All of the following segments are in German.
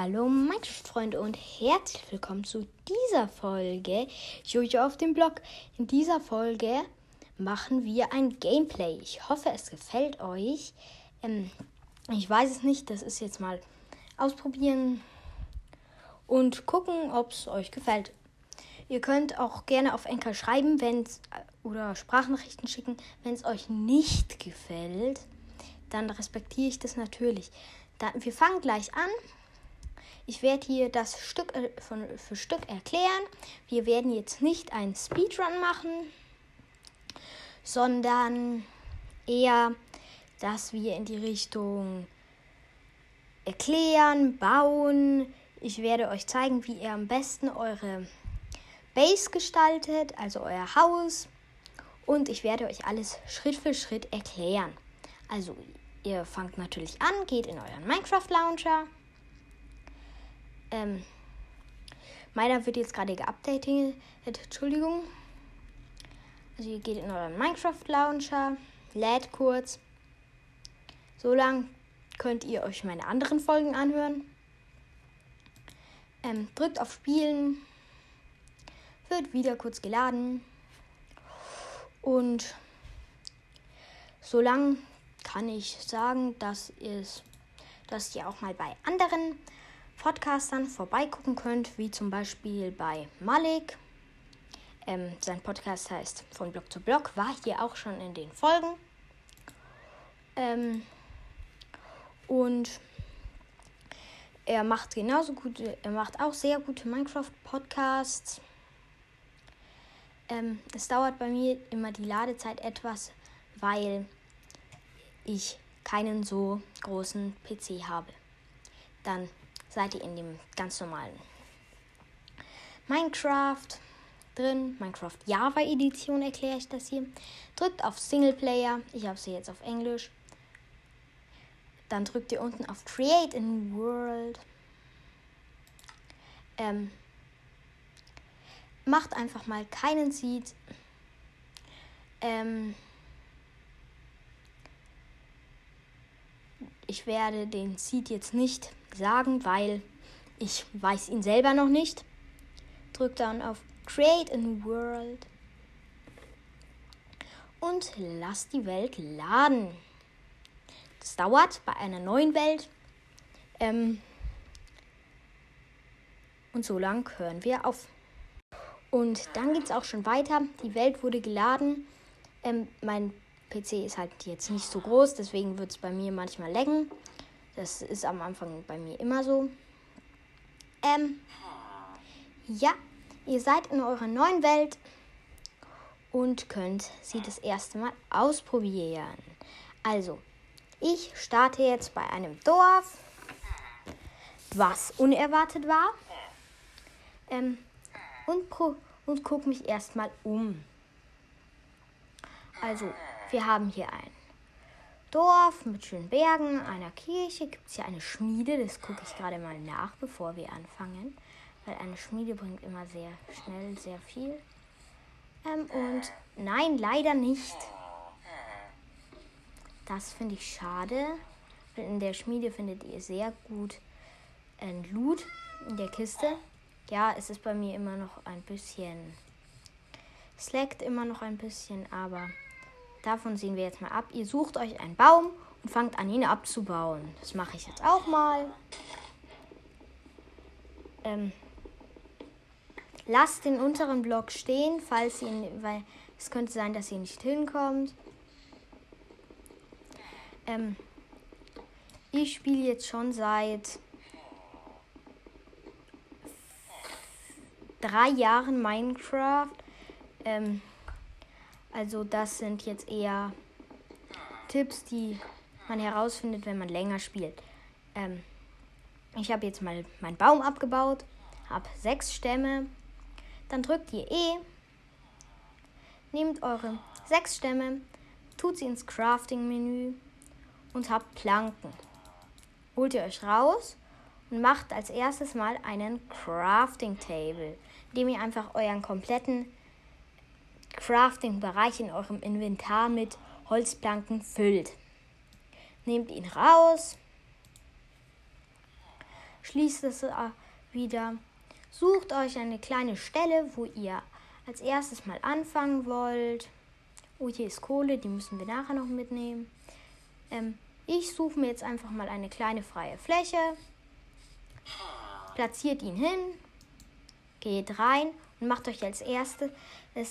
Hallo Minecraft-Freunde und herzlich willkommen zu dieser Folge Jojo auf dem Blog. In dieser Folge machen wir ein Gameplay. Ich hoffe, es gefällt euch. Ähm, ich weiß es nicht, das ist jetzt mal ausprobieren und gucken, ob es euch gefällt. Ihr könnt auch gerne auf Enker schreiben, wenn oder Sprachnachrichten schicken, wenn es euch nicht gefällt. Dann respektiere ich das natürlich. Da, wir fangen gleich an. Ich werde hier das Stück äh, für Stück erklären. Wir werden jetzt nicht einen Speedrun machen, sondern eher, dass wir in die Richtung erklären, bauen. Ich werde euch zeigen, wie ihr am besten eure Base gestaltet, also euer Haus. Und ich werde euch alles Schritt für Schritt erklären. Also, ihr fangt natürlich an, geht in euren Minecraft Launcher ähm, meiner wird jetzt gerade geupdatet. Entschuldigung. Also ihr geht in euren Minecraft Launcher, lädt kurz. So lang könnt ihr euch meine anderen Folgen anhören. Ähm, drückt auf Spielen. Wird wieder kurz geladen. Und so lang kann ich sagen, dass, es, dass ihr auch mal bei anderen Podcastern vorbeigucken könnt, wie zum Beispiel bei Malik. Ähm, sein Podcast heißt Von Blog zu Blog, war hier auch schon in den Folgen. Ähm, und er macht genauso gute, er macht auch sehr gute Minecraft-Podcasts. Ähm, es dauert bei mir immer die Ladezeit etwas, weil ich keinen so großen PC habe. Dann seid ihr in dem ganz normalen Minecraft drin. Minecraft Java Edition erkläre ich das hier. Drückt auf Singleplayer. Ich habe sie jetzt auf Englisch. Dann drückt ihr unten auf Create in World. Ähm, macht einfach mal keinen Seed. Ähm, ich werde den Seed jetzt nicht sagen, weil ich weiß ihn selber noch nicht. Drück dann auf Create a New World und lass die Welt laden. Das dauert bei einer neuen Welt. Ähm, und so lang hören wir auf. Und dann geht es auch schon weiter. Die Welt wurde geladen. Ähm, mein PC ist halt jetzt nicht so groß, deswegen wird es bei mir manchmal laggen. Das ist am Anfang bei mir immer so. Ähm, ja, ihr seid in eurer neuen Welt und könnt sie das erste Mal ausprobieren. Also, ich starte jetzt bei einem Dorf, was unerwartet war. Ähm, und, und gucke mich erstmal um. Also, wir haben hier ein Dorf mit schönen Bergen, einer Kirche. Gibt es hier eine Schmiede? Das gucke ich gerade mal nach, bevor wir anfangen. Weil eine Schmiede bringt immer sehr schnell sehr viel. Ähm, und nein, leider nicht. Das finde ich schade. In der Schmiede findet ihr sehr gut ein Loot in der Kiste. Ja, es ist bei mir immer noch ein bisschen. Es leckt immer noch ein bisschen, aber Davon sehen wir jetzt mal ab. Ihr sucht euch einen Baum und fangt an, ihn abzubauen. Das mache ich jetzt auch mal. Ähm, lasst den unteren Block stehen, falls ihr, weil es könnte sein, dass ihr nicht hinkommt. Ähm, ich spiele jetzt schon seit drei Jahren Minecraft. Ähm, also das sind jetzt eher Tipps, die man herausfindet, wenn man länger spielt. Ähm, ich habe jetzt mal meinen Baum abgebaut, habe sechs Stämme. Dann drückt ihr E, nehmt eure sechs Stämme, tut sie ins Crafting-Menü und habt Planken. Holt ihr euch raus und macht als erstes mal einen Crafting Table, indem ihr einfach euren kompletten Crafting-Bereich in eurem Inventar mit Holzplanken füllt. Nehmt ihn raus, schließt es äh, wieder. Sucht euch eine kleine Stelle, wo ihr als erstes mal anfangen wollt. Oh, hier ist Kohle, die müssen wir nachher noch mitnehmen. Ähm, ich suche mir jetzt einfach mal eine kleine freie Fläche. Platziert ihn hin. Geht rein und macht euch als erstes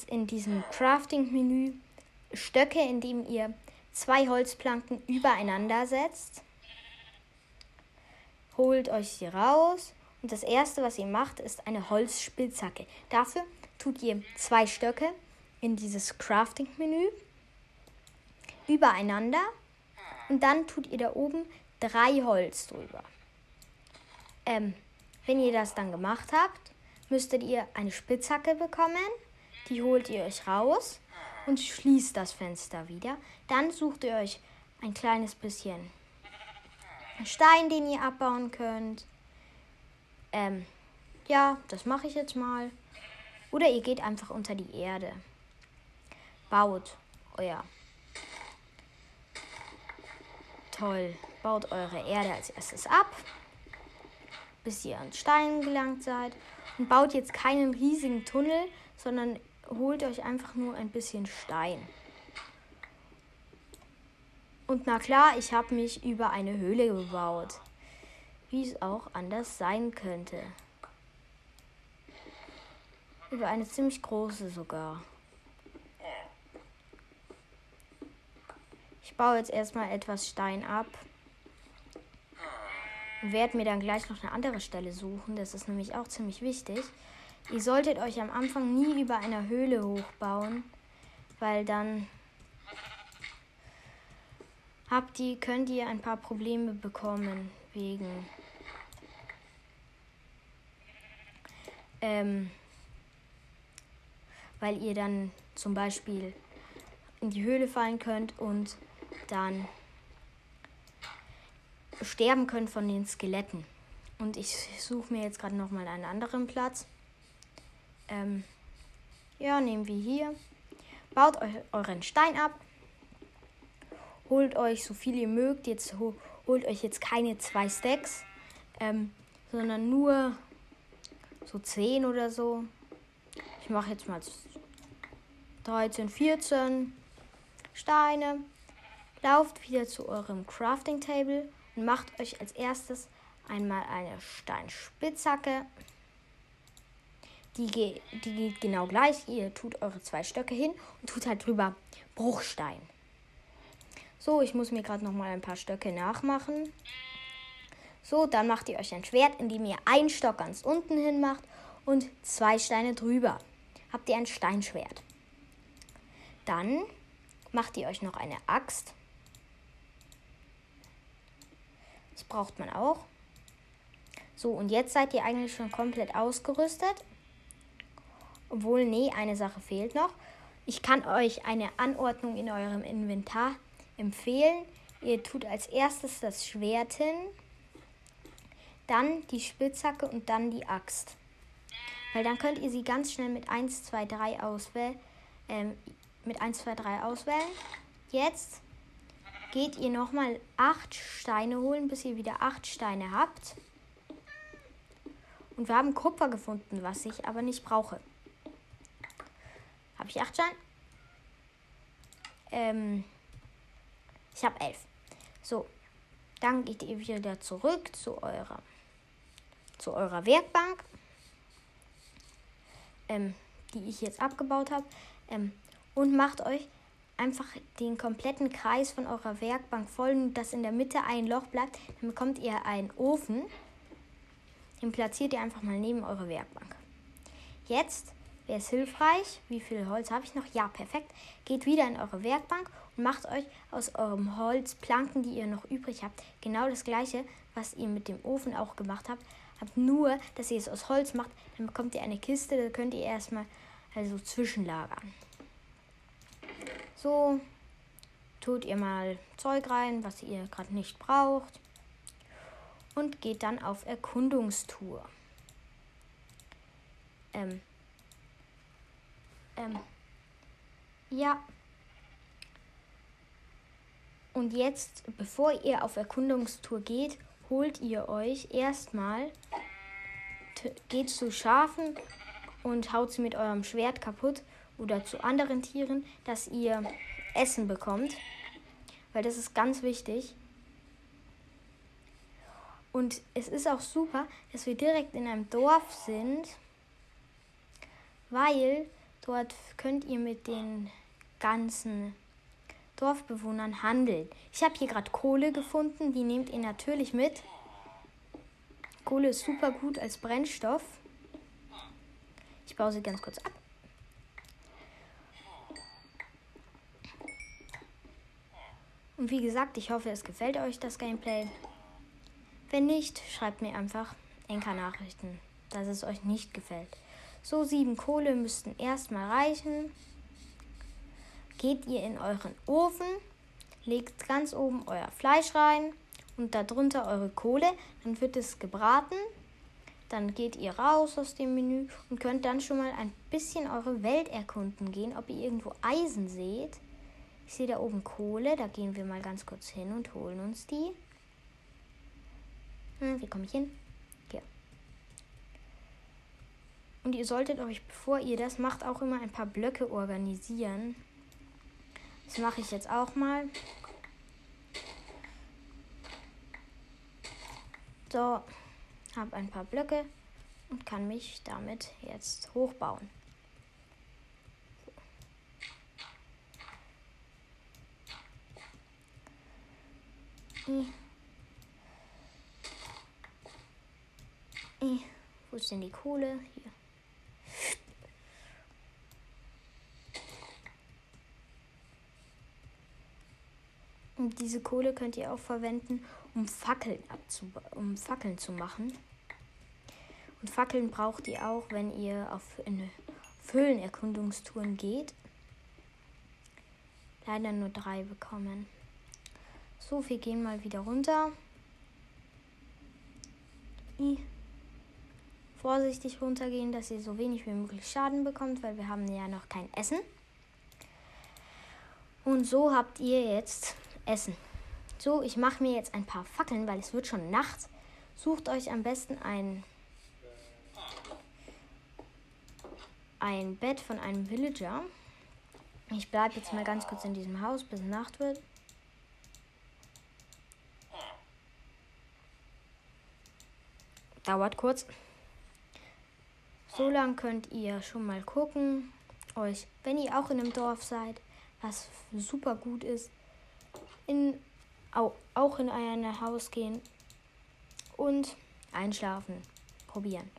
in diesem Crafting-Menü Stöcke, indem ihr zwei Holzplanken übereinander setzt. Holt euch sie raus und das erste, was ihr macht, ist eine Holzspitzhacke. Dafür tut ihr zwei Stöcke in dieses Crafting-Menü übereinander und dann tut ihr da oben drei Holz drüber. Ähm, wenn ihr das dann gemacht habt, müsstet ihr eine Spitzhacke bekommen. Die holt ihr euch raus und schließt das Fenster wieder. Dann sucht ihr euch ein kleines bisschen Stein, den ihr abbauen könnt. Ähm, ja, das mache ich jetzt mal. Oder ihr geht einfach unter die Erde. Baut euer. Toll. Baut eure Erde als erstes ab, bis ihr an Stein gelangt seid. Und baut jetzt keinen riesigen Tunnel, sondern holt euch einfach nur ein bisschen Stein. Und na klar, ich habe mich über eine Höhle gebaut. Wie es auch anders sein könnte. Über eine ziemlich große sogar. Ich baue jetzt erstmal etwas Stein ab. Und werde mir dann gleich noch eine andere Stelle suchen. Das ist nämlich auch ziemlich wichtig. Ihr solltet euch am Anfang nie über einer Höhle hochbauen, weil dann habt ihr, könnt ihr ein paar Probleme bekommen wegen ähm, weil ihr dann zum Beispiel in die Höhle fallen könnt und dann sterben könnt von den Skeletten. Und ich suche mir jetzt gerade noch mal einen anderen Platz. Ähm, ja, nehmen wir hier. Baut euch euren Stein ab. Holt euch so viel ihr mögt. Jetzt holt euch jetzt keine zwei Stacks, ähm, sondern nur so 10 oder so. Ich mache jetzt mal 13, 14 Steine. Lauft wieder zu eurem Crafting Table und macht euch als erstes einmal eine Steinspitzhacke. Die, geht, die geht genau gleich. Ihr tut eure zwei Stöcke hin und tut halt drüber Bruchstein. So, ich muss mir gerade noch mal ein paar Stöcke nachmachen. So, dann macht ihr euch ein Schwert, indem ihr einen Stock ganz unten hin macht und zwei Steine drüber. Habt ihr ein Steinschwert. Dann macht ihr euch noch eine Axt. Das braucht man auch. So, und jetzt seid ihr eigentlich schon komplett ausgerüstet. Obwohl, nee, eine Sache fehlt noch. Ich kann euch eine Anordnung in eurem Inventar empfehlen. Ihr tut als erstes das Schwert hin, dann die Spitzhacke und dann die Axt. Weil dann könnt ihr sie ganz schnell mit 1, 2, 3 auswählen. Ähm, mit 1, 2, 3 auswählen. Jetzt geht ihr nochmal 8 Steine holen, bis ihr wieder 8 Steine habt. Und wir haben Kupfer gefunden, was ich aber nicht brauche. Habe ich acht Steine? Ähm, ich habe elf. So, dann geht ihr wieder zurück zu eurer, zu eurer Werkbank, ähm, die ich jetzt abgebaut habe, ähm, und macht euch einfach den kompletten Kreis von eurer Werkbank voll, dass in der Mitte ein Loch bleibt. Dann bekommt ihr einen Ofen. Den platziert ihr einfach mal neben eure Werkbank. Jetzt wäre es hilfreich. Wie viel Holz habe ich noch? Ja, perfekt. Geht wieder in eure Werkbank und macht euch aus eurem Holz Planken, die ihr noch übrig habt, genau das gleiche, was ihr mit dem Ofen auch gemacht habt. Habt nur, dass ihr es aus Holz macht, dann bekommt ihr eine Kiste, da könnt ihr erstmal also zwischenlagern. So tut ihr mal Zeug rein, was ihr gerade nicht braucht und geht dann auf Erkundungstour. Ähm. Ähm. Ja. Und jetzt, bevor ihr auf Erkundungstour geht, holt ihr euch erstmal, geht zu Schafen und haut sie mit eurem Schwert kaputt oder zu anderen Tieren, dass ihr Essen bekommt. Weil das ist ganz wichtig. Und es ist auch super, dass wir direkt in einem Dorf sind, weil dort könnt ihr mit den ganzen Dorfbewohnern handeln. Ich habe hier gerade Kohle gefunden, die nehmt ihr natürlich mit. Kohle ist super gut als Brennstoff. Ich baue sie ganz kurz ab. Und wie gesagt, ich hoffe, es gefällt euch das Gameplay. Wenn nicht, schreibt mir einfach Enker-Nachrichten, dass es euch nicht gefällt. So sieben Kohle müssten erstmal reichen. Geht ihr in euren Ofen, legt ganz oben euer Fleisch rein und darunter eure Kohle, dann wird es gebraten. Dann geht ihr raus aus dem Menü und könnt dann schon mal ein bisschen eure Welt erkunden gehen, ob ihr irgendwo Eisen seht. Ich sehe da oben Kohle, da gehen wir mal ganz kurz hin und holen uns die. Hm, wie komme ich hin? Hier. Und ihr solltet euch, bevor ihr das macht, auch immer ein paar Blöcke organisieren. Das mache ich jetzt auch mal. So, habe ein paar Blöcke und kann mich damit jetzt hochbauen. Wo ist denn die Kohle? Hier. Und diese Kohle könnt ihr auch verwenden, um Fackeln, um Fackeln zu machen. Und Fackeln braucht ihr auch, wenn ihr auf eine Höhlenerkundungstouren geht. Leider nur drei bekommen. So, wir gehen mal wieder runter. I vorsichtig runtergehen, dass ihr so wenig wie möglich Schaden bekommt, weil wir haben ja noch kein Essen. Und so habt ihr jetzt Essen. So, ich mache mir jetzt ein paar Fackeln, weil es wird schon nachts. Sucht euch am besten ein, ein Bett von einem Villager. Ich bleibe jetzt mal ganz kurz in diesem Haus, bis Nacht wird. Dauert kurz. So lang könnt ihr schon mal gucken, euch, wenn ihr auch in einem Dorf seid, was super gut ist, in, auch, in ein Haus gehen und einschlafen. Probieren.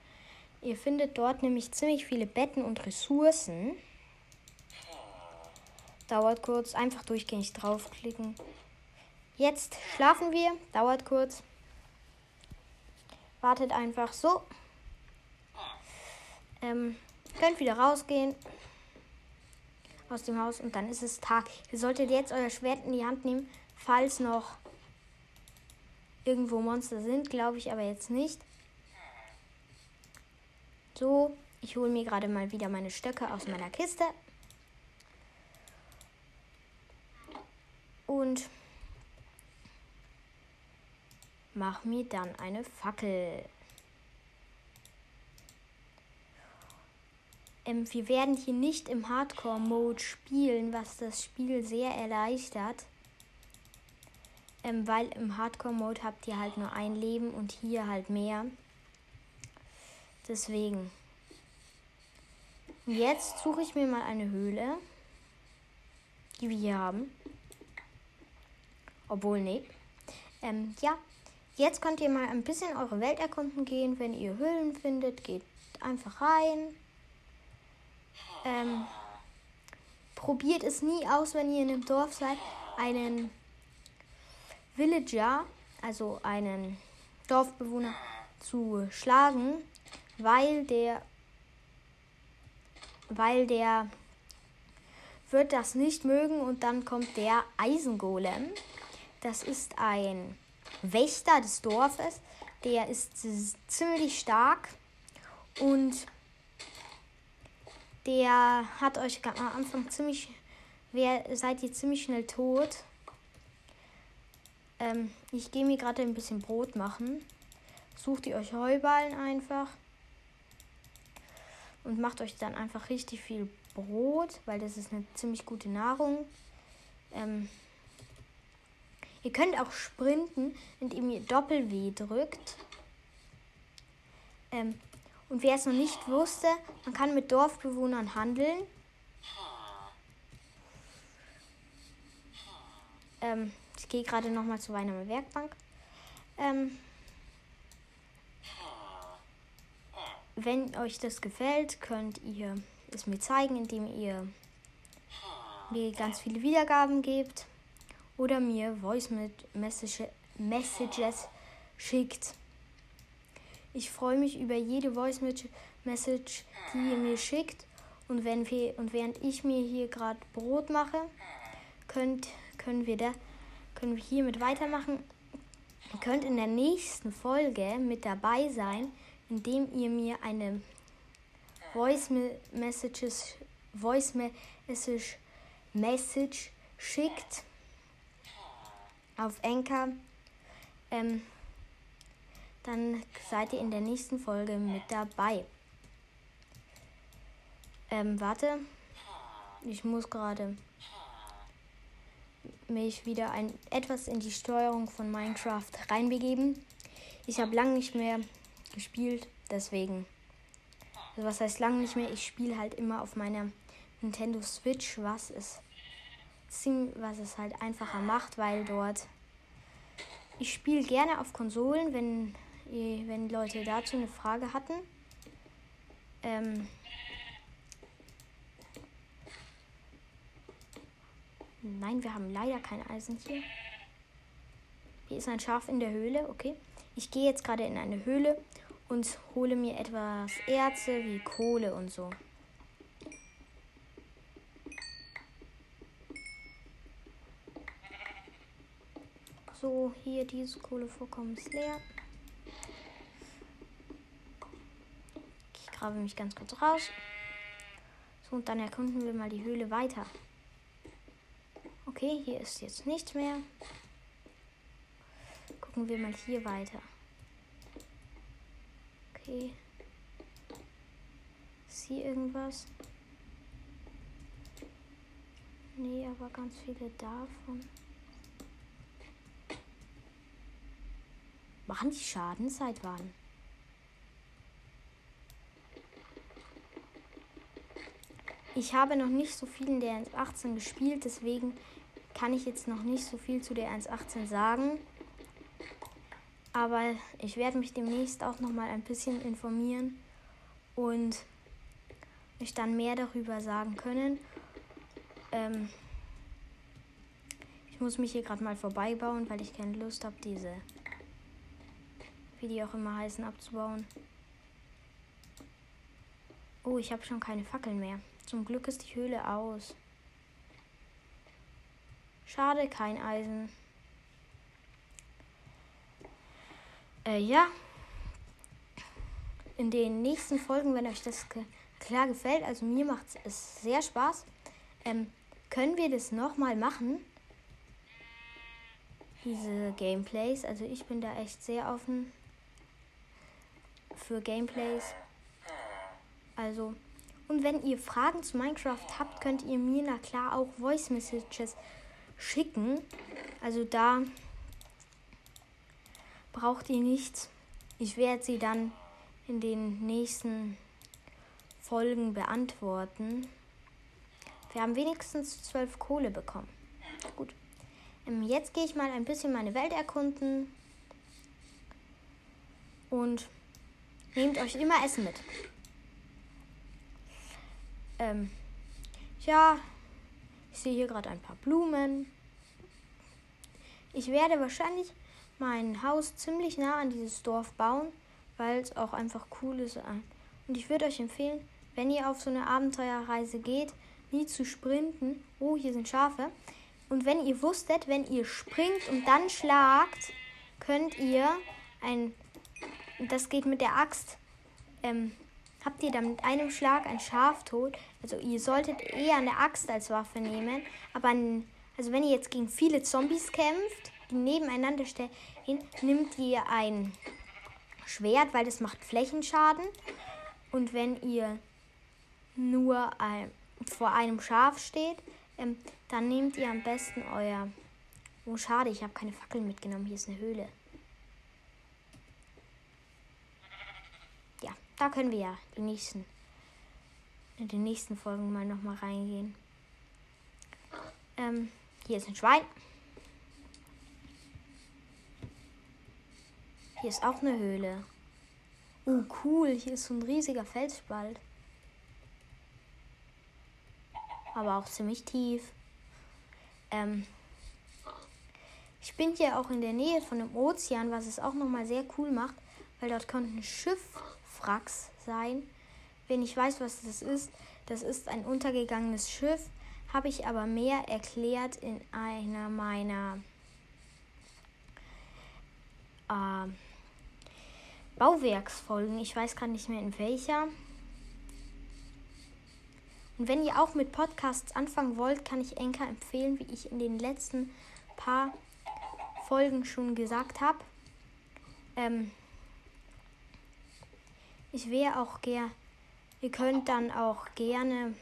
Ihr findet dort nämlich ziemlich viele Betten und Ressourcen. Dauert kurz, einfach durchgängig draufklicken. Jetzt schlafen wir, dauert kurz. Wartet einfach so. Ähm, könnt wieder rausgehen aus dem Haus und dann ist es Tag. Ihr solltet jetzt euer Schwert in die Hand nehmen, falls noch irgendwo Monster sind, glaube ich aber jetzt nicht. So, ich hole mir gerade mal wieder meine Stöcke aus meiner Kiste. Und mach mir dann eine Fackel. Ähm, wir werden hier nicht im Hardcore-Mode spielen, was das Spiel sehr erleichtert. Ähm, weil im Hardcore-Mode habt ihr halt nur ein Leben und hier halt mehr. Deswegen. Jetzt suche ich mir mal eine Höhle, die wir hier haben. Obwohl, nee. Ähm, ja, jetzt könnt ihr mal ein bisschen eure Welt erkunden gehen. Wenn ihr Höhlen findet, geht einfach rein. Ähm, probiert es nie aus, wenn ihr in einem Dorf seid, einen Villager, also einen Dorfbewohner, zu schlagen, weil der, weil der wird das nicht mögen und dann kommt der Eisengolem. Das ist ein Wächter des Dorfes. Der ist ziemlich stark und der hat euch am Anfang ziemlich, wer seid ihr ziemlich schnell tot. Ähm, ich gehe mir gerade ein bisschen Brot machen. Sucht ihr euch Heuballen einfach. Und macht euch dann einfach richtig viel Brot, weil das ist eine ziemlich gute Nahrung. Ähm, ihr könnt auch sprinten, indem ihr Doppel-W drückt. Ähm, und wer es noch nicht wusste, man kann mit Dorfbewohnern handeln. Ähm, ich gehe gerade noch mal zu meiner Werkbank. Ähm, wenn euch das gefällt, könnt ihr es mir zeigen, indem ihr mir ganz viele Wiedergaben gebt oder mir Voice Messages schickt. Ich freue mich über jede Voice Message, die ihr mir schickt. Und, wenn wir, und während ich mir hier gerade Brot mache, könnt, können, wir da, können wir hiermit weitermachen. Ihr könnt in der nächsten Folge mit dabei sein, indem ihr mir eine Voice Messages, Voice Message, Message schickt auf Anchor. Ähm, dann seid ihr in der nächsten Folge mit dabei. Ähm, warte. Ich muss gerade mich wieder ein, etwas in die Steuerung von Minecraft reinbegeben. Ich habe lange nicht mehr gespielt, deswegen. Also was heißt lange nicht mehr? Ich spiele halt immer auf meiner Nintendo Switch, was es, was es halt einfacher macht, weil dort ich spiele gerne auf Konsolen, wenn wenn Leute dazu eine Frage hatten. Ähm Nein, wir haben leider kein Eisen hier. Hier ist ein Schaf in der Höhle, okay. Ich gehe jetzt gerade in eine Höhle und hole mir etwas Erze wie Kohle und so. So, hier dieses Kohlevorkommen ist leer. Grabe mich ganz kurz raus. So, und dann erkunden wir mal die Höhle weiter. Okay, hier ist jetzt nichts mehr. Gucken wir mal hier weiter. Okay. Ist hier irgendwas? Nee, aber ganz viele davon. Machen die Schadenszeit waren? Ich habe noch nicht so viel in der 1.18 gespielt, deswegen kann ich jetzt noch nicht so viel zu der 1.18 sagen. Aber ich werde mich demnächst auch noch mal ein bisschen informieren und euch dann mehr darüber sagen können. Ähm ich muss mich hier gerade mal vorbeibauen, weil ich keine Lust habe, diese, wie die auch immer heißen, abzubauen. Oh, ich habe schon keine Fackeln mehr. Zum Glück ist die Höhle aus. Schade, kein Eisen. Äh, ja. In den nächsten Folgen, wenn euch das klar gefällt, also mir macht es sehr Spaß, ähm, können wir das nochmal machen. Diese Gameplays. Also ich bin da echt sehr offen für Gameplays. Also und wenn ihr Fragen zu Minecraft habt, könnt ihr mir na klar auch Voice Messages schicken. Also da braucht ihr nichts. Ich werde sie dann in den nächsten Folgen beantworten. Wir haben wenigstens zwölf Kohle bekommen. Gut. Ähm, jetzt gehe ich mal ein bisschen meine Welt erkunden. Und nehmt euch immer Essen mit. Ähm, ja, ich sehe hier gerade ein paar Blumen. Ich werde wahrscheinlich mein Haus ziemlich nah an dieses Dorf bauen, weil es auch einfach cool ist. Und ich würde euch empfehlen, wenn ihr auf so eine Abenteuerreise geht, nie zu sprinten. Oh, hier sind Schafe. Und wenn ihr wusstet, wenn ihr springt und dann schlagt, könnt ihr ein. Das geht mit der Axt. Ähm, habt ihr dann mit einem Schlag ein Schaf tot. Also ihr solltet eher eine Axt als Waffe nehmen. Aber ein, also wenn ihr jetzt gegen viele Zombies kämpft, die nebeneinander stellen, nimmt ihr ein Schwert, weil das macht Flächenschaden. Und wenn ihr nur ein, vor einem Schaf steht, ähm, dann nehmt ihr am besten euer. Oh, schade, ich habe keine Fackeln mitgenommen. Hier ist eine Höhle. Ja, da können wir ja die nächsten, in den nächsten Folgen mal nochmal reingehen. Ähm, hier ist ein Schwein. Hier ist auch eine Höhle. Oh, cool. Hier ist so ein riesiger Felsspalt. Aber auch ziemlich tief. Ähm, ich bin hier auch in der Nähe von dem Ozean, was es auch nochmal sehr cool macht, weil dort könnten Schiffwracks sein. Wenn ich weiß, was das ist, das ist ein untergegangenes Schiff, habe ich aber mehr erklärt in einer meiner äh, Bauwerksfolgen. Ich weiß gerade nicht mehr in welcher. Und wenn ihr auch mit Podcasts anfangen wollt, kann ich Enka empfehlen, wie ich in den letzten paar Folgen schon gesagt habe. Ähm, ich wäre auch gern. Ihr könnt dann auch gerne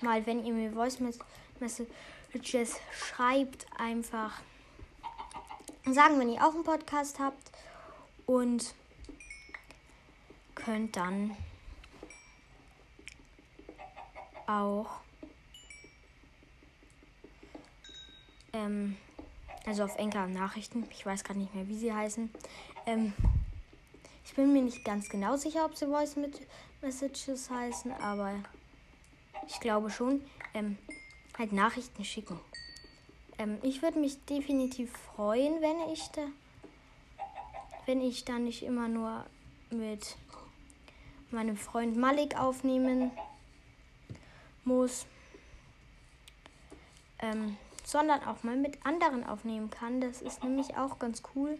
mal, wenn ihr mir Voice Messages schreibt, einfach sagen, wenn ihr auch einen Podcast habt und könnt dann auch ähm, also auf Enker Nachrichten, ich weiß gerade nicht mehr, wie sie heißen. Ähm, ich bin mir nicht ganz genau sicher, ob sie Voice Messages heißen, aber ich glaube schon. Ähm, halt Nachrichten schicken. Ähm, ich würde mich definitiv freuen, wenn ich da, wenn ich dann nicht immer nur mit meinem Freund Malik aufnehmen muss, ähm, sondern auch mal mit anderen aufnehmen kann. Das ist nämlich auch ganz cool.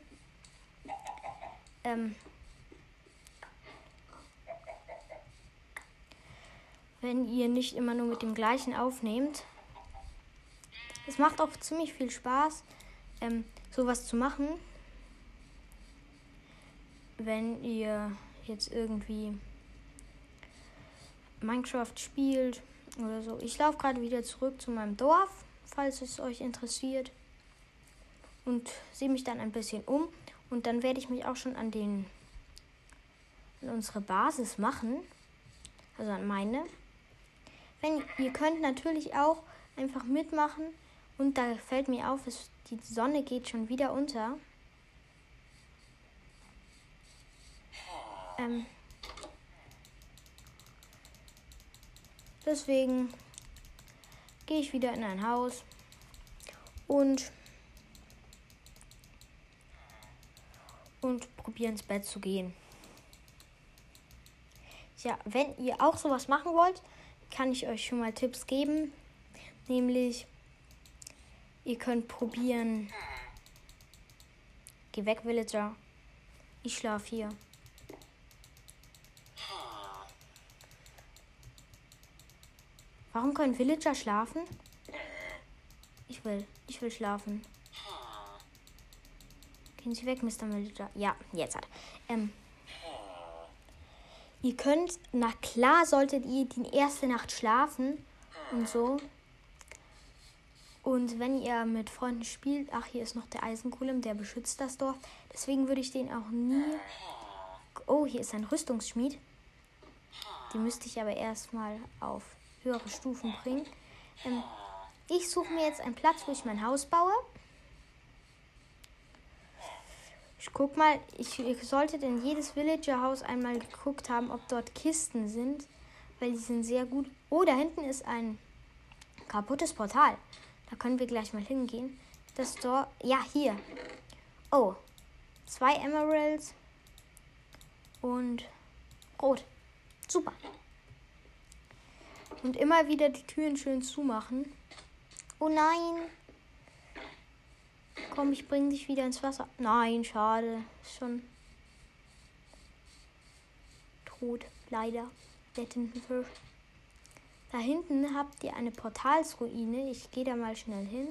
Ähm, wenn ihr nicht immer nur mit dem gleichen aufnehmt. Es macht auch ziemlich viel Spaß, ähm, sowas zu machen. Wenn ihr jetzt irgendwie Minecraft spielt oder so. Ich laufe gerade wieder zurück zu meinem Dorf, falls es euch interessiert. Und sehe mich dann ein bisschen um. Und dann werde ich mich auch schon an den an unsere Basis machen. Also an meine. Wenn ihr könnt natürlich auch einfach mitmachen. Und da fällt mir auf, es, die Sonne geht schon wieder unter. Ähm, Deswegen gehe ich wieder in ein Haus und und probiere ins Bett zu gehen. Ja, wenn ihr auch sowas machen wollt, kann ich euch schon mal Tipps geben. Nämlich, ihr könnt probieren. Geh weg, Villager. Ich schlafe hier. Warum können Villager schlafen? Ich will. Ich will schlafen. Gehen Sie weg, Mr. Villager. Ja, jetzt hat. Ähm, ihr könnt, na klar solltet ihr die erste Nacht schlafen und so. Und wenn ihr mit Freunden spielt, ach, hier ist noch der Eisengolem, der beschützt das Dorf. Deswegen würde ich den auch nie. Oh, hier ist ein Rüstungsschmied. Die müsste ich aber erstmal auf höhere Stufen bringen. Ähm, ich suche mir jetzt einen Platz, wo ich mein Haus baue. Ich guck mal, ich, ich sollte in jedes Villager-Haus einmal geguckt haben, ob dort Kisten sind, weil die sind sehr gut. Oh, da hinten ist ein kaputtes Portal. Da können wir gleich mal hingehen. Das Tor, ja, hier. Oh, zwei Emeralds und rot. Super. Und immer wieder die Türen schön zumachen. Oh nein. Komm, ich bring dich wieder ins Wasser. Nein, schade. Ist schon tot. Leider. Der Tintenfisch. Da hinten habt ihr eine Portalsruine. Ich gehe da mal schnell hin.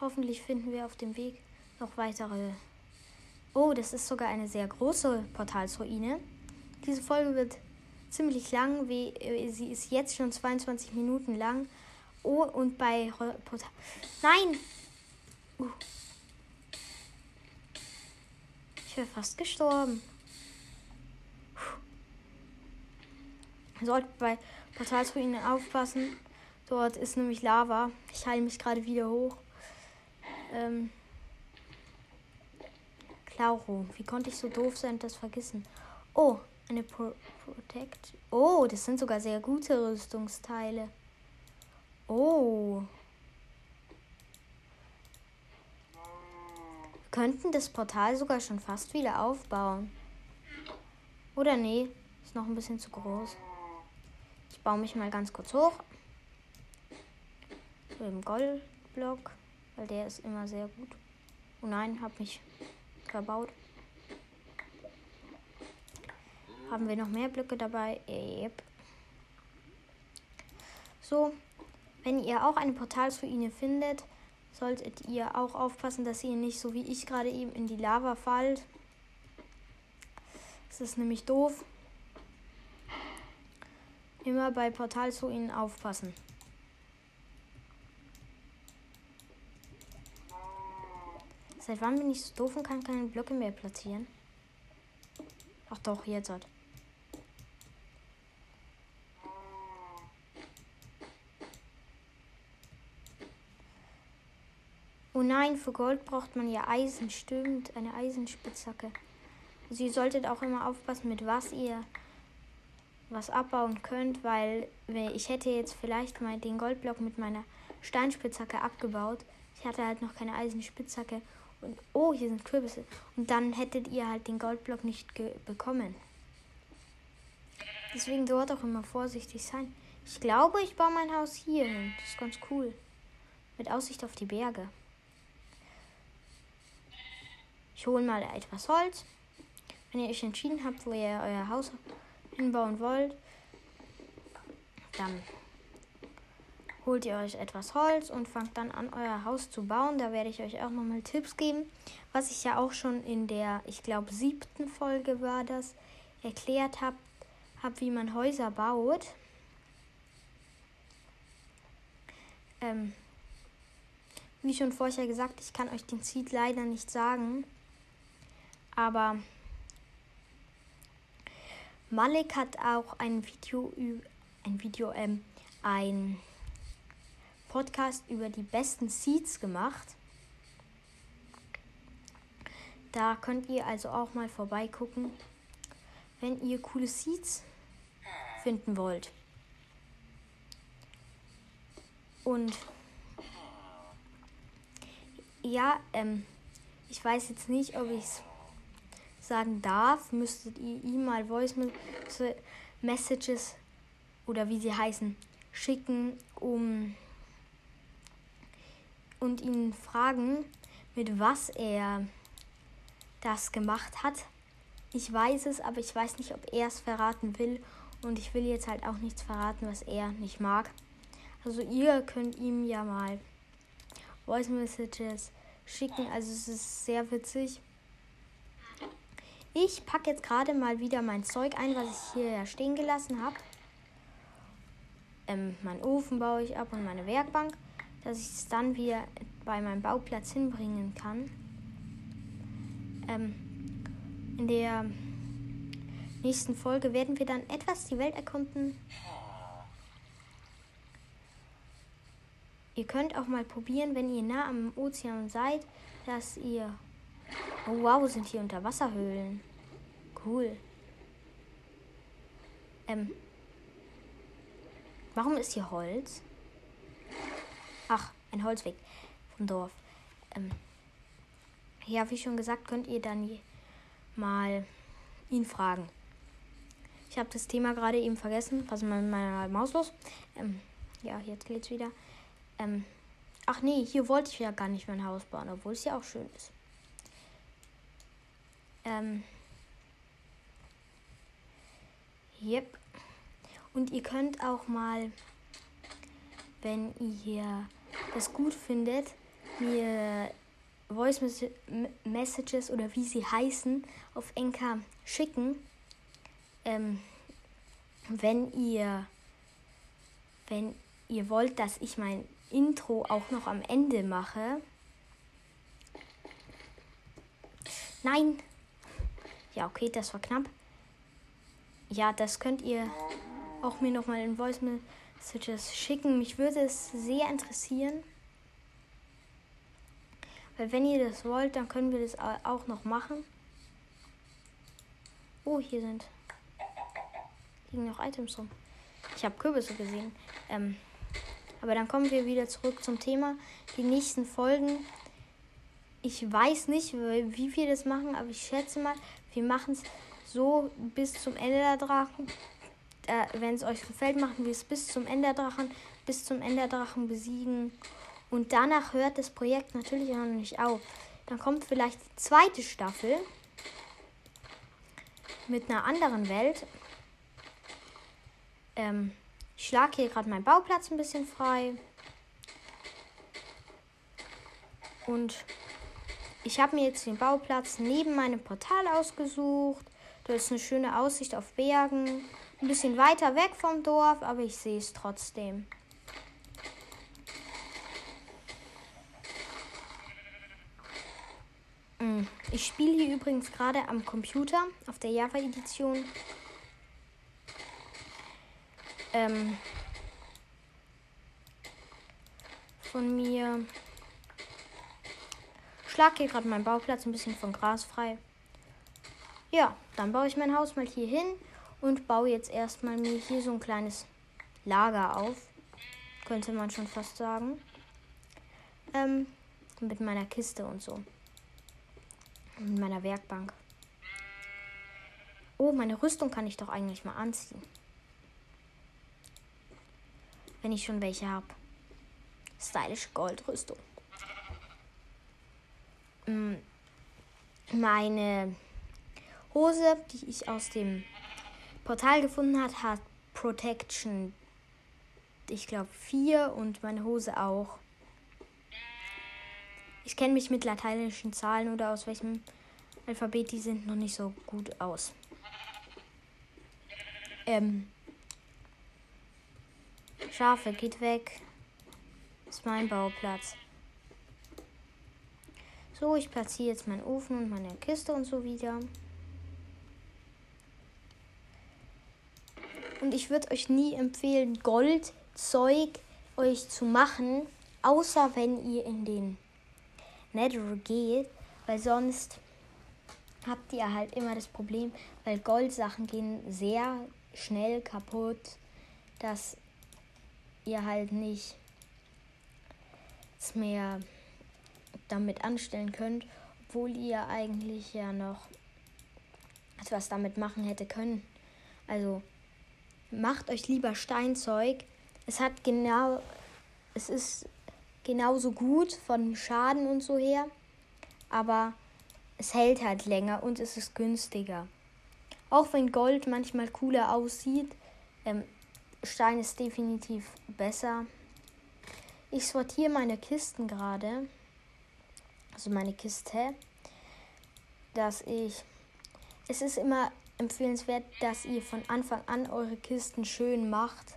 Hoffentlich finden wir auf dem Weg noch weitere. Oh, das ist sogar eine sehr große Portalsruine. Diese Folge wird ziemlich lang. Äh, sie ist jetzt schon 22 Minuten lang. Oh, und bei Portal. Nein! Uh. Ich wäre fast gestorben. Sollte bei Portalsruinen aufpassen. Dort ist nämlich Lava. Ich heile mich gerade wieder hoch. Ähm. Clauro. Wie konnte ich so doof sein und das vergessen? Oh, eine Pro Protect. Oh, das sind sogar sehr gute Rüstungsteile. Oh. Wir könnten das Portal sogar schon fast wieder aufbauen. Oder nee, ist noch ein bisschen zu groß. Ich baue mich mal ganz kurz hoch. So im Goldblock, weil der ist immer sehr gut. Oh nein, hab mich verbaut. Haben wir noch mehr Blöcke dabei? Yep. So, wenn ihr auch eine Portalsruine findet, solltet ihr auch aufpassen, dass ihr nicht so wie ich gerade eben in die Lava fallt. Das ist nämlich doof. Immer bei Portalsruinen aufpassen. Seit wann bin ich so doof und kann keine Blöcke mehr platzieren? Ach doch, jetzt hat. Oh nein, für Gold braucht man ja Eisen. Stimmt, eine Eisenspitzhacke. Also ihr solltet auch immer aufpassen, mit was ihr was abbauen könnt, weil ich hätte jetzt vielleicht mal den Goldblock mit meiner Steinspitzhacke abgebaut. Ich hatte halt noch keine Eisenspitzhacke und oh, hier sind Kürbisse. Und dann hättet ihr halt den Goldblock nicht bekommen. Deswegen dort auch immer vorsichtig sein. Ich glaube, ich baue mein Haus hier hin. Das ist ganz cool. Mit Aussicht auf die Berge. Ich hole mal etwas Holz. Wenn ihr euch entschieden habt, wo ihr euer Haus hinbauen wollt, dann holt ihr euch etwas Holz und fangt dann an, euer Haus zu bauen. Da werde ich euch auch nochmal Tipps geben, was ich ja auch schon in der, ich glaube, siebten Folge war das, erklärt habe, hab, wie man Häuser baut. Ähm, wie schon vorher gesagt, ich kann euch den Seed leider nicht sagen. Aber Malik hat auch ein Video, ein Video, ähm, ein Podcast über die besten Seeds gemacht. Da könnt ihr also auch mal vorbeigucken, wenn ihr coole Seeds finden wollt. Und ja, ähm, ich weiß jetzt nicht, ob ich es sagen darf, müsstet ihr ihm mal Voice Messages oder wie sie heißen schicken, um und ihn fragen, mit was er das gemacht hat. Ich weiß es, aber ich weiß nicht, ob er es verraten will. Und ich will jetzt halt auch nichts verraten, was er nicht mag. Also ihr könnt ihm ja mal Voice Messages schicken. Also es ist sehr witzig. Ich packe jetzt gerade mal wieder mein Zeug ein, was ich hier stehen gelassen habe. Ähm, meinen Ofen baue ich ab und meine Werkbank dass ich es dann wieder bei meinem Bauplatz hinbringen kann. Ähm, in der nächsten Folge werden wir dann etwas die Welt erkunden. Ihr könnt auch mal probieren, wenn ihr nah am Ozean seid, dass ihr... Oh wow, sind hier Unterwasserhöhlen. Cool. Ähm, warum ist hier Holz? Ach, ein Holzweg vom Dorf. Ähm, ja, wie schon gesagt, könnt ihr dann mal ihn fragen. Ich habe das Thema gerade eben vergessen. Was ist mit meiner Maus los? Ähm, ja, jetzt geht's wieder. Ähm, ach nee, hier wollte ich ja gar nicht mein Haus bauen, obwohl es ja auch schön ist. Ähm, yep. Und ihr könnt auch mal wenn ihr das gut findet, mir Voice Messages oder wie sie heißen auf Enka schicken, ähm, wenn ihr wenn ihr wollt, dass ich mein Intro auch noch am Ende mache. Nein. Ja, okay, das war knapp. Ja, das könnt ihr auch mir nochmal in Voice Messages schicken. Mich würde es sehr interessieren. Weil wenn ihr das wollt, dann können wir das auch noch machen. Oh, hier sind liegen noch Items rum. Ich habe Kürbisse gesehen. Ähm, aber dann kommen wir wieder zurück zum Thema. Die nächsten Folgen. Ich weiß nicht, wie wir das machen, aber ich schätze mal, wir machen es so bis zum Ende der Drachen. Äh, Wenn es euch gefällt, machen wir es bis zum Ende der Drachen, bis zum Ende der Drachen besiegen. Und danach hört das Projekt natürlich auch noch nicht auf. Dann kommt vielleicht die zweite Staffel mit einer anderen Welt. Ähm, ich schlage hier gerade meinen Bauplatz ein bisschen frei. Und ich habe mir jetzt den Bauplatz neben meinem Portal ausgesucht. Da ist eine schöne Aussicht auf Bergen. Ein bisschen weiter weg vom Dorf, aber ich sehe es trotzdem. Hm, ich spiele hier übrigens gerade am Computer auf der Java-Edition ähm, von mir. Schlag hier gerade meinen Bauplatz ein bisschen von Gras frei. Ja, dann baue ich mein Haus mal hier hin und baue jetzt erstmal mir hier so ein kleines Lager auf. Könnte man schon fast sagen. Ähm, mit meiner Kiste und so. Mit meiner Werkbank. Oh, meine Rüstung kann ich doch eigentlich mal anziehen wenn ich schon welche habe. Stylische Goldrüstung. Mm, meine Hose, die ich aus dem Portal gefunden habe, hat Protection, ich glaube, 4 und meine Hose auch. Ich kenne mich mit lateinischen Zahlen oder aus welchem Alphabet die sind noch nicht so gut aus. Ähm, Schafe, geht weg. Das ist mein Bauplatz. So, ich platziere jetzt meinen Ofen und meine Kiste und so wieder. Und ich würde euch nie empfehlen, Goldzeug euch zu machen, außer wenn ihr in den Nether geht, weil sonst habt ihr halt immer das Problem, weil Goldsachen gehen sehr schnell kaputt, dass ihr halt nicht mehr damit anstellen könnt, obwohl ihr eigentlich ja noch etwas damit machen hätte können. Also macht euch lieber Steinzeug. Es hat genau, es ist genauso gut von Schaden und so her, aber es hält halt länger und es ist günstiger. Auch wenn Gold manchmal cooler aussieht, ähm, Stein ist definitiv besser. Ich sortiere meine Kisten gerade. Also meine Kiste. Dass ich. Es ist immer empfehlenswert, dass ihr von Anfang an eure Kisten schön macht.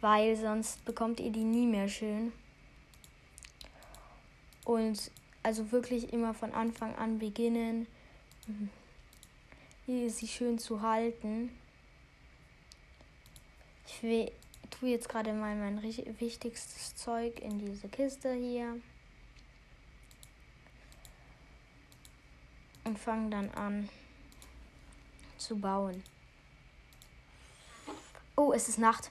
Weil sonst bekommt ihr die nie mehr schön. Und also wirklich immer von Anfang an beginnen, sie schön zu halten. Ich tue jetzt gerade mal mein wichtigstes Zeug in diese Kiste hier. Und fange dann an zu bauen. Oh, es ist Nacht.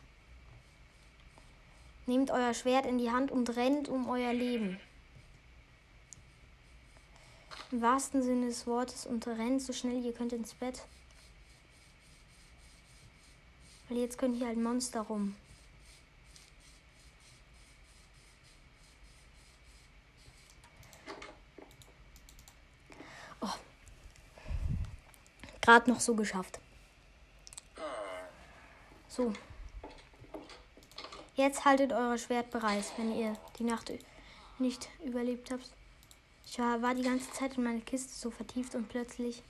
Nehmt euer Schwert in die Hand und rennt um euer Leben. Im wahrsten Sinne des Wortes und rennt so schnell ihr könnt ins Bett. Weil jetzt können hier halt Monster rum. Oh. Gerade noch so geschafft. So. Jetzt haltet euer Schwert bereit, wenn ihr die Nacht nicht überlebt habe. Ich war, war die ganze Zeit in meine Kiste so vertieft und plötzlich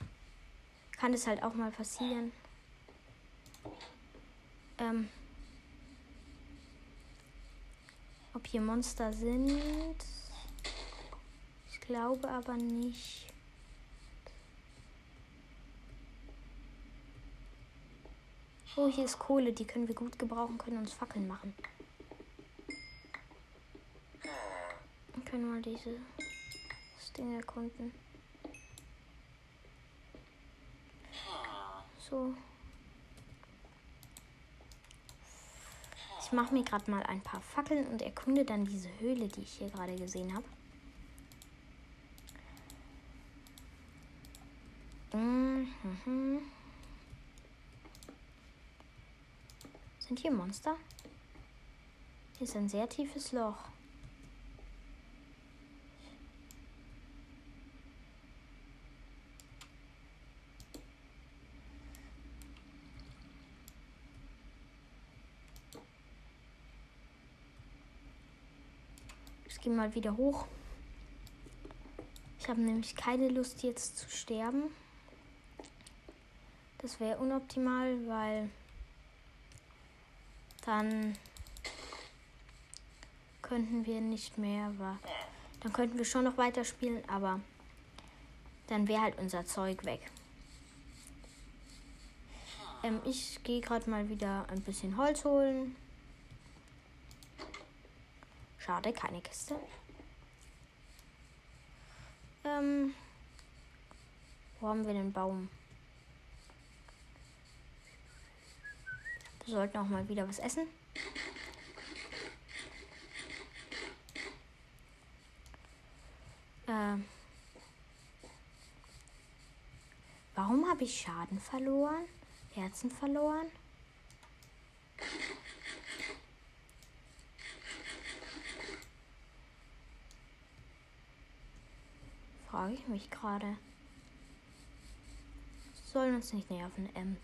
kann es halt auch mal passieren. Ähm, ob hier Monster sind. Ich glaube aber nicht. Oh, hier ist Kohle, die können wir gut gebrauchen, können uns Fackeln machen. Wir können mal diese das Ding erkunden. So. Ich mache mir gerade mal ein paar Fackeln und erkunde dann diese Höhle, die ich hier gerade gesehen habe. Mhm. Sind hier Monster? Hier ist ein sehr tiefes Loch. Ich gehe mal wieder hoch. Ich habe nämlich keine Lust jetzt zu sterben. Das wäre unoptimal, weil dann könnten wir nicht mehr, dann könnten wir schon noch weiterspielen, aber dann wäre halt unser Zeug weg. Ähm, ich gehe gerade mal wieder ein bisschen Holz holen. Schade, keine Kiste. Ähm, wo haben wir den Baum? Wir sollten auch mal wieder was essen. Äh, warum habe ich Schaden verloren? Herzen verloren? Frage ich mich gerade. Sollen uns nicht nerven, M.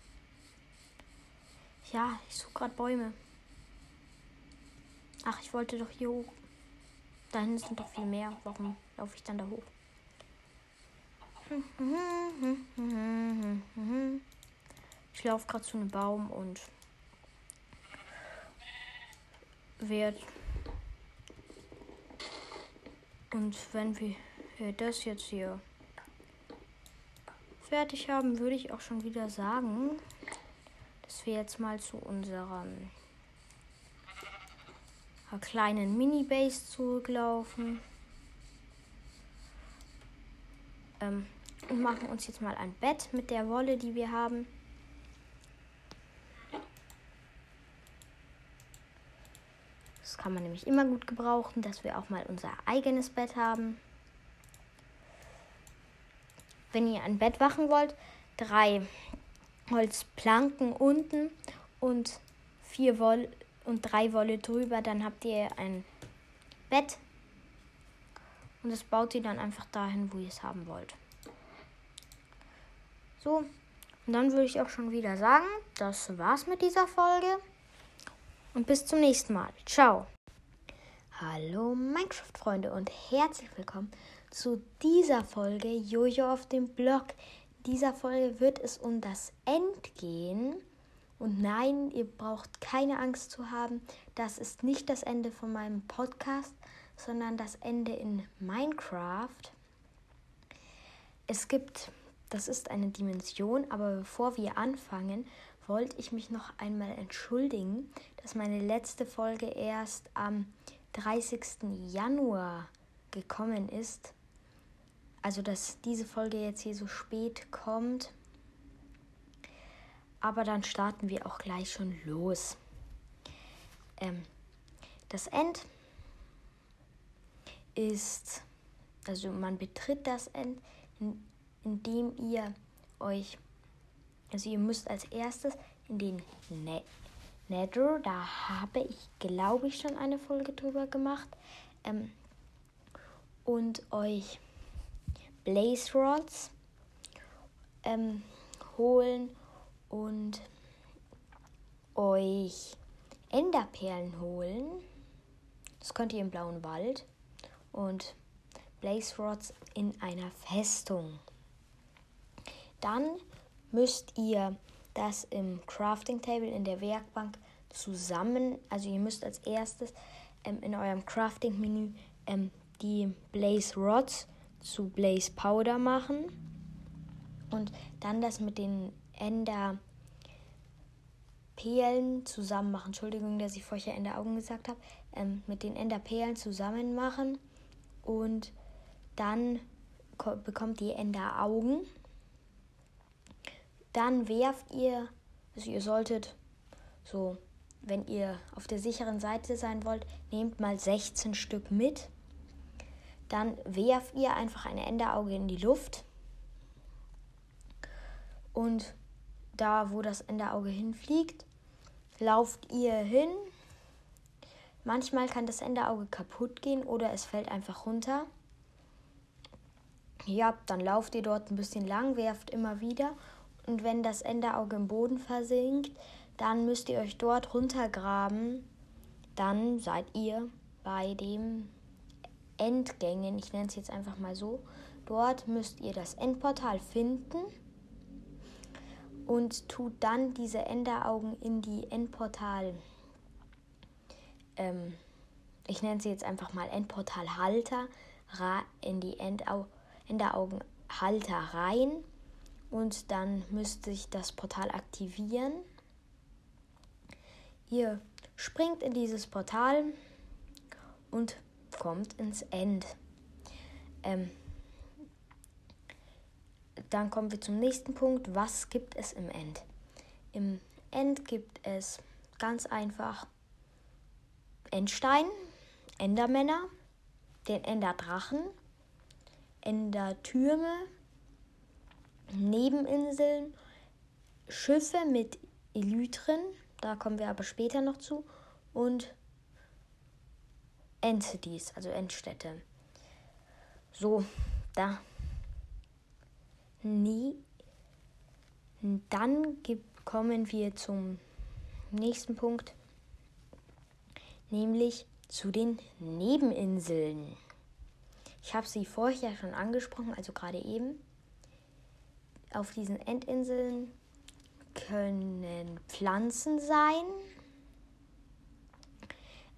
Ja, ich suche gerade Bäume. Ach, ich wollte doch hier hoch. Da hinten sind doch viel mehr. Warum laufe ich dann da hoch? Ich laufe gerade zu einem Baum und werde. Und wenn wir das jetzt hier fertig haben, würde ich auch schon wieder sagen, wir jetzt mal zu unserem kleinen Mini-Base zurücklaufen. Ähm, und machen uns jetzt mal ein Bett mit der Wolle, die wir haben. Das kann man nämlich immer gut gebrauchen, dass wir auch mal unser eigenes Bett haben. Wenn ihr ein Bett machen wollt, drei Holzplanken unten und vier Wolle und drei Wolle drüber, dann habt ihr ein Bett und das baut ihr dann einfach dahin, wo ihr es haben wollt. So, und dann würde ich auch schon wieder sagen, das war's mit dieser Folge und bis zum nächsten Mal. Ciao. Hallo Minecraft-Freunde und herzlich willkommen zu dieser Folge Jojo auf dem Blog dieser Folge wird es um das End gehen. Und nein, ihr braucht keine Angst zu haben. Das ist nicht das Ende von meinem Podcast, sondern das Ende in Minecraft. Es gibt, das ist eine Dimension, aber bevor wir anfangen, wollte ich mich noch einmal entschuldigen, dass meine letzte Folge erst am 30. Januar gekommen ist also dass diese Folge jetzt hier so spät kommt. Aber dann starten wir auch gleich schon los. Ähm, das End ist, also man betritt das End, in, indem ihr euch, also ihr müsst als erstes in den ne Nether, da habe ich, glaube ich, schon eine Folge drüber gemacht, ähm, und euch Blaze Rods ähm, holen und euch Enderperlen holen. Das könnt ihr im blauen Wald. und Blaze Rods in einer Festung. Dann müsst ihr das im Crafting Table in der Werkbank zusammen, also ihr müsst als erstes ähm, in eurem Crafting Menü ähm, die Blaze Rods zu Blaze Powder machen und dann das mit den Ender Perlen zusammen machen. Entschuldigung, dass ich vorher Ender Augen gesagt habe. Ähm, mit den Ender Perlen zusammen machen und dann bekommt ihr Ender Augen. Dann werft ihr, also ihr solltet so, wenn ihr auf der sicheren Seite sein wollt, nehmt mal 16 Stück mit. Dann werft ihr einfach ein Enderauge in die Luft. Und da, wo das Enderauge hinfliegt, lauft ihr hin. Manchmal kann das Enderauge kaputt gehen oder es fällt einfach runter. Ja, dann lauft ihr dort ein bisschen lang, werft immer wieder. Und wenn das Enderauge im Boden versinkt, dann müsst ihr euch dort runtergraben. Dann seid ihr bei dem Endgängen, ich nenne es jetzt einfach mal so. Dort müsst ihr das Endportal finden und tut dann diese Enderaugen in die Endportal. Ähm, ich nenne sie jetzt einfach mal Endportalhalter in die Endau Enderaugenhalter rein und dann müsste sich das Portal aktivieren. Ihr springt in dieses Portal und kommt ins End. Ähm, dann kommen wir zum nächsten Punkt. Was gibt es im End? Im End gibt es ganz einfach Endstein, Endermänner, den Enderdrachen, Endertürme, Nebeninseln, Schiffe mit Elytren, da kommen wir aber später noch zu, und Entities, also Endstädte. So, da. Nie. Dann kommen wir zum nächsten Punkt, nämlich zu den Nebeninseln. Ich habe sie vorher schon angesprochen, also gerade eben. Auf diesen Endinseln können Pflanzen sein.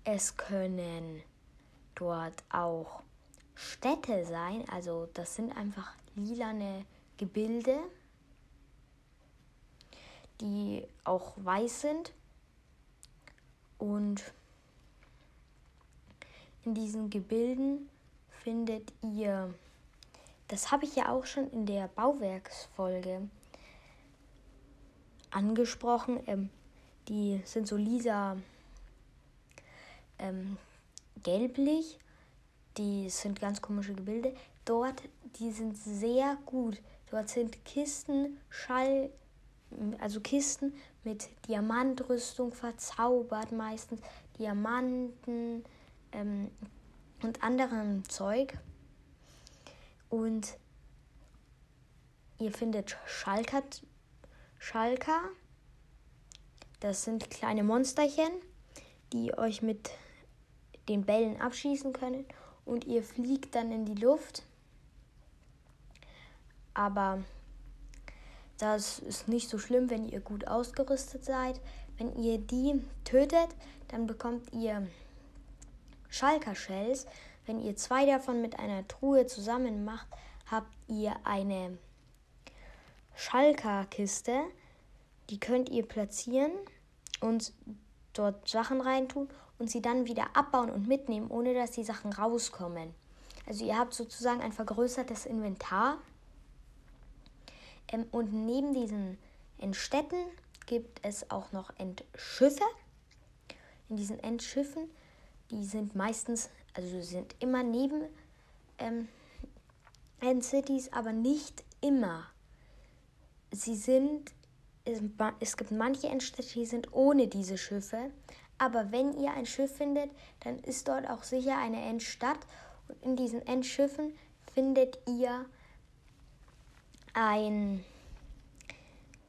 Es können dort auch Städte sein. Also das sind einfach lilane Gebilde, die auch weiß sind. Und in diesen Gebilden findet ihr, das habe ich ja auch schon in der Bauwerksfolge angesprochen, ähm, die sind so lila ähm, gelblich. Die sind ganz komische Gebilde. Dort, die sind sehr gut. Dort sind Kisten, Schall, also Kisten mit Diamantrüstung verzaubert, meistens Diamanten ähm, und anderem Zeug. Und ihr findet Schalker, Schalker. Das sind kleine Monsterchen, die euch mit den Bällen abschießen können und ihr fliegt dann in die Luft. Aber das ist nicht so schlimm, wenn ihr gut ausgerüstet seid. Wenn ihr die tötet, dann bekommt ihr Schalker-Shells. Wenn ihr zwei davon mit einer Truhe zusammen macht, habt ihr eine Schalker-Kiste. Die könnt ihr platzieren und dort Sachen reintun und sie dann wieder abbauen und mitnehmen, ohne dass die Sachen rauskommen. Also ihr habt sozusagen ein vergrößertes Inventar. Ähm, und neben diesen Endstädten gibt es auch noch Endschiffe. In diesen Endschiffen, die sind meistens, also sind immer neben ähm, Endcities, aber nicht immer. Sie sind, es, es gibt manche Endstädte, die sind ohne diese Schiffe. Aber wenn ihr ein Schiff findet, dann ist dort auch sicher eine Endstadt. Und in diesen Endschiffen findet ihr ein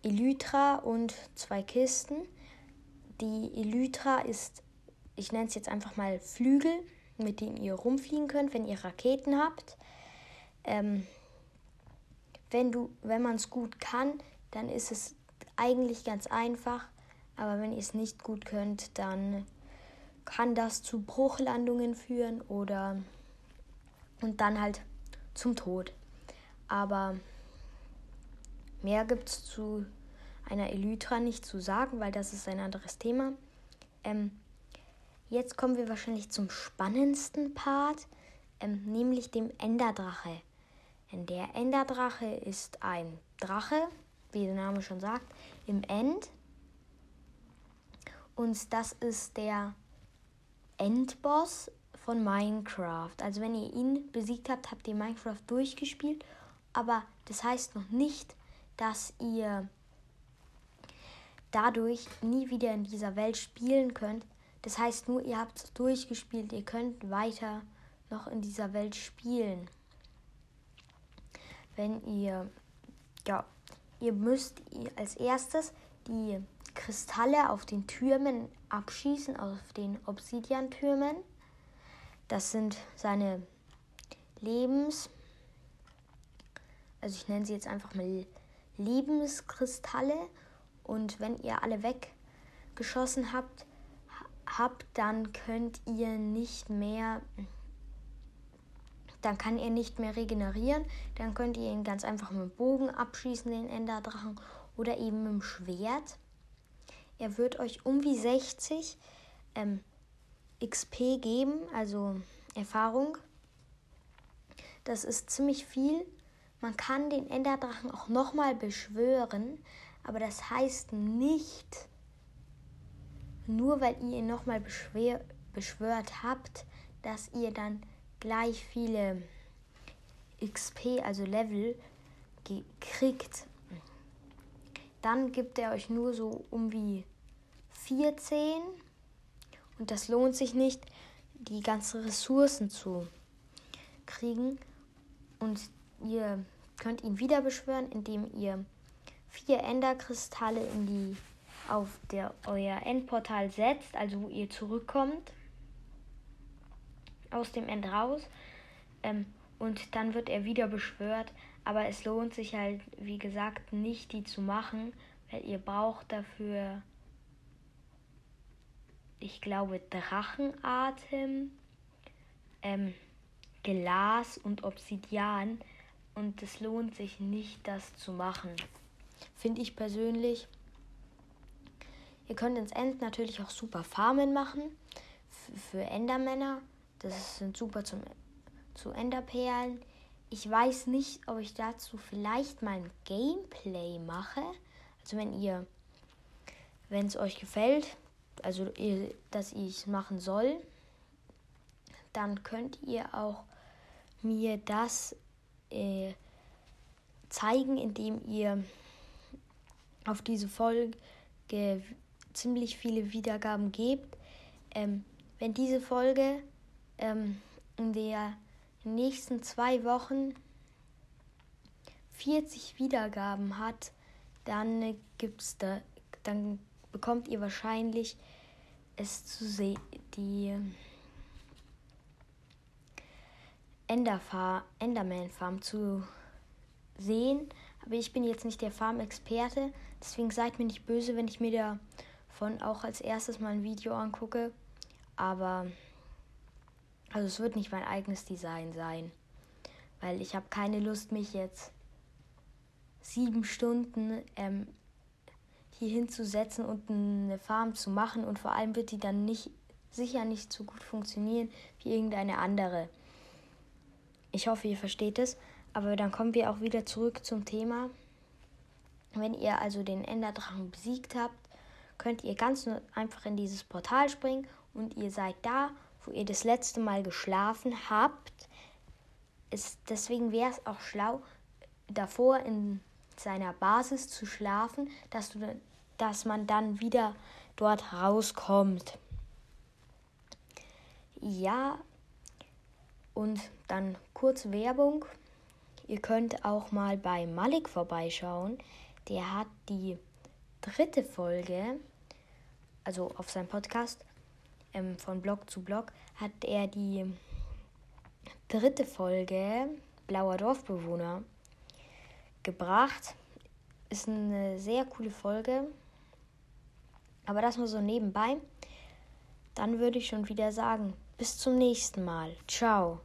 Elytra und zwei Kisten. Die Elytra ist, ich nenne es jetzt einfach mal Flügel. mit denen ihr rumfliegen könnt, wenn ihr Raketen habt. Ähm, wenn wenn man es gut kann, dann ist es eigentlich ganz einfach. Aber wenn ihr es nicht gut könnt, dann kann das zu Bruchlandungen führen oder und dann halt zum Tod. Aber mehr gibt es zu einer Elytra nicht zu sagen, weil das ist ein anderes Thema. Ähm, jetzt kommen wir wahrscheinlich zum spannendsten Part, ähm, nämlich dem Enderdrache. Denn der Enderdrache ist ein Drache, wie der Name schon sagt, im End. Und das ist der Endboss von Minecraft. Also wenn ihr ihn besiegt habt, habt ihr Minecraft durchgespielt. Aber das heißt noch nicht, dass ihr dadurch nie wieder in dieser Welt spielen könnt. Das heißt nur, ihr habt es durchgespielt, ihr könnt weiter noch in dieser Welt spielen. Wenn ihr, ja, ihr müsst als erstes die Kristalle auf den Türmen abschießen, auf den Obsidian-Türmen. Das sind seine Lebens, also ich nenne sie jetzt einfach mal Lebenskristalle. Und wenn ihr alle weggeschossen habt, habt, dann könnt ihr nicht mehr, dann kann er nicht mehr regenerieren. Dann könnt ihr ihn ganz einfach mit dem Bogen abschießen, den Enderdrachen, oder eben mit dem Schwert. Er wird euch um wie 60 ähm, XP geben, also Erfahrung. Das ist ziemlich viel. Man kann den Enderdrachen auch nochmal beschwören, aber das heißt nicht, nur weil ihr ihn nochmal beschwört habt, dass ihr dann gleich viele XP, also Level, kriegt. Dann gibt er euch nur so um wie 14 und das lohnt sich nicht, die ganzen Ressourcen zu kriegen. Und ihr könnt ihn wieder beschwören, indem ihr vier Enderkristalle in die auf der euer Endportal setzt, also wo ihr zurückkommt aus dem End raus. Ähm, und dann wird er wieder beschwört. Aber es lohnt sich halt, wie gesagt, nicht die zu machen, weil ihr braucht dafür, ich glaube, Drachenatem, ähm, Glas und Obsidian. Und es lohnt sich nicht, das zu machen. Finde ich persönlich. Ihr könnt ins End natürlich auch super Farmen machen für Endermänner. Das sind super zum, zu Enderperlen. Ich weiß nicht, ob ich dazu vielleicht mal ein Gameplay mache. Also wenn ihr, wenn es euch gefällt, also ihr, dass ich es machen soll, dann könnt ihr auch mir das äh, zeigen, indem ihr auf diese Folge ziemlich viele Wiedergaben gebt. Ähm, wenn diese Folge ähm, in der nächsten zwei Wochen 40 Wiedergaben hat, dann gibt's da, dann bekommt ihr wahrscheinlich es zu sehen, die Enderfar Enderman Farm zu sehen. Aber ich bin jetzt nicht der Farm-Experte, deswegen seid mir nicht böse, wenn ich mir davon auch als erstes mal ein Video angucke. Aber also es wird nicht mein eigenes Design sein, weil ich habe keine Lust, mich jetzt sieben Stunden ähm, hier hinzusetzen und eine Farm zu machen und vor allem wird die dann nicht sicher nicht so gut funktionieren wie irgendeine andere. Ich hoffe, ihr versteht es. Aber dann kommen wir auch wieder zurück zum Thema. Wenn ihr also den Enderdrachen besiegt habt, könnt ihr ganz einfach in dieses Portal springen und ihr seid da, wo ihr das letzte Mal geschlafen habt. Ist, deswegen wäre es auch schlau, davor in seiner Basis zu schlafen, dass, du, dass man dann wieder dort rauskommt. Ja, und dann kurz Werbung. Ihr könnt auch mal bei Malik vorbeischauen. Der hat die dritte Folge, also auf seinem Podcast, ähm, von Blog zu Blog, hat er die dritte Folge Blauer Dorfbewohner gebracht. Ist eine sehr coole Folge. Aber das nur so nebenbei. Dann würde ich schon wieder sagen, bis zum nächsten Mal. Ciao.